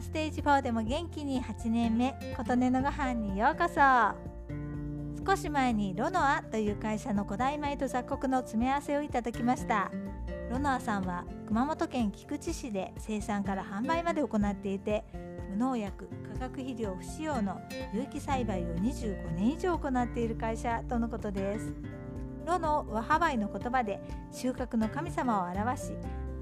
地方でも元気に8年目琴音のご飯にようこそ。少し前にロノアという会社の古代米と雑穀の詰め合わせをいただきました。ロノアさんは熊本県菊池市で生産から販売まで行っていて無農薬化学肥料不使用の有機栽培を25年以上行っている会社とのことです。ロの和ハワイの言葉で収穫の神様を表し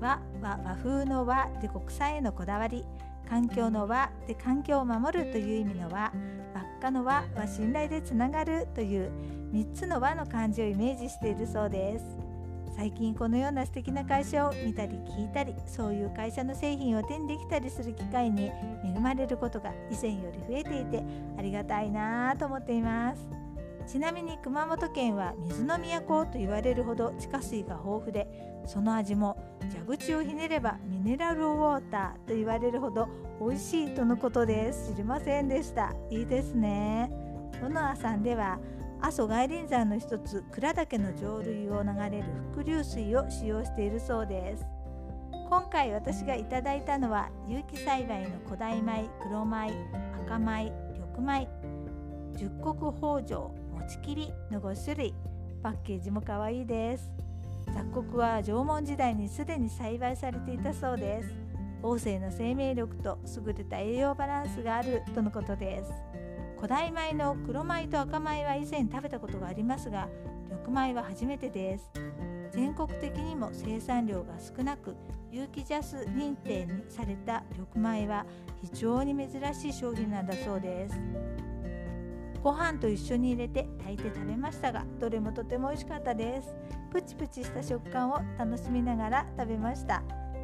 和は和風の和で国際へのこだわり環境の和で環境を守るという意味の和輪っかの和は信頼でつながるという3つの和の漢字をイメージしているそうです。最近このような素敵な会社を見たり聞いたりそういう会社の製品を手にできたりする機会に恵まれることが以前より増えていてありがたいなぁと思っています。ちなみに熊本県は水の都と言われるほど地下水が豊富でその味も蛇口をひねればミネラルウォーターと言われるほど美味しいとのことです。知りませんでした。いいですね。野ノさんでは阿蘇外輪山の一つ倉岳の上流を流れる伏流水を使用しているそうです。今回私がいただいたのは有機栽培の古代米黒米赤米緑米十穀豊穣ちきりの5種類パッケージも可愛いです。雑穀は縄文時代にすでに栽培されていたそうです。旺盛な生命力と優れた栄養バランスがあるとのことです。古代米の黒米と赤米は以前食べたことがありますが緑米は初めてです。全国的にも生産量が少なく有機ジャス認定にされた緑米は非常に珍しい商品なんだそうです。ご飯と一緒に入れて炊いて食べましたがどれもとても美味しかったです。プチプチした食感を楽しみながら食べました。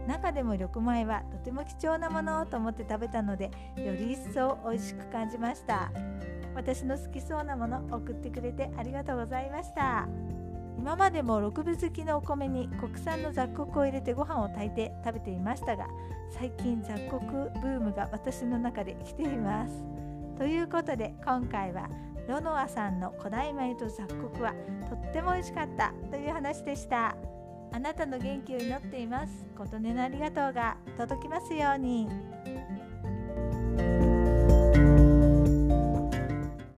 中でも緑米はとても貴重なものと思って食べたのでより一層美味しく感じました。私の好きそうなもの送ってくれてありがとうございました。今までも6分好きのお米に国産の雑穀を入れてご飯を炊いて食べていましたが最近雑穀ブームが私の中で来ています。ということで今回はロノアさんの古代米と雑穀はとっても美味しかったという話でした。あなたの元気を祈っています。琴音のありがとうが届きますように。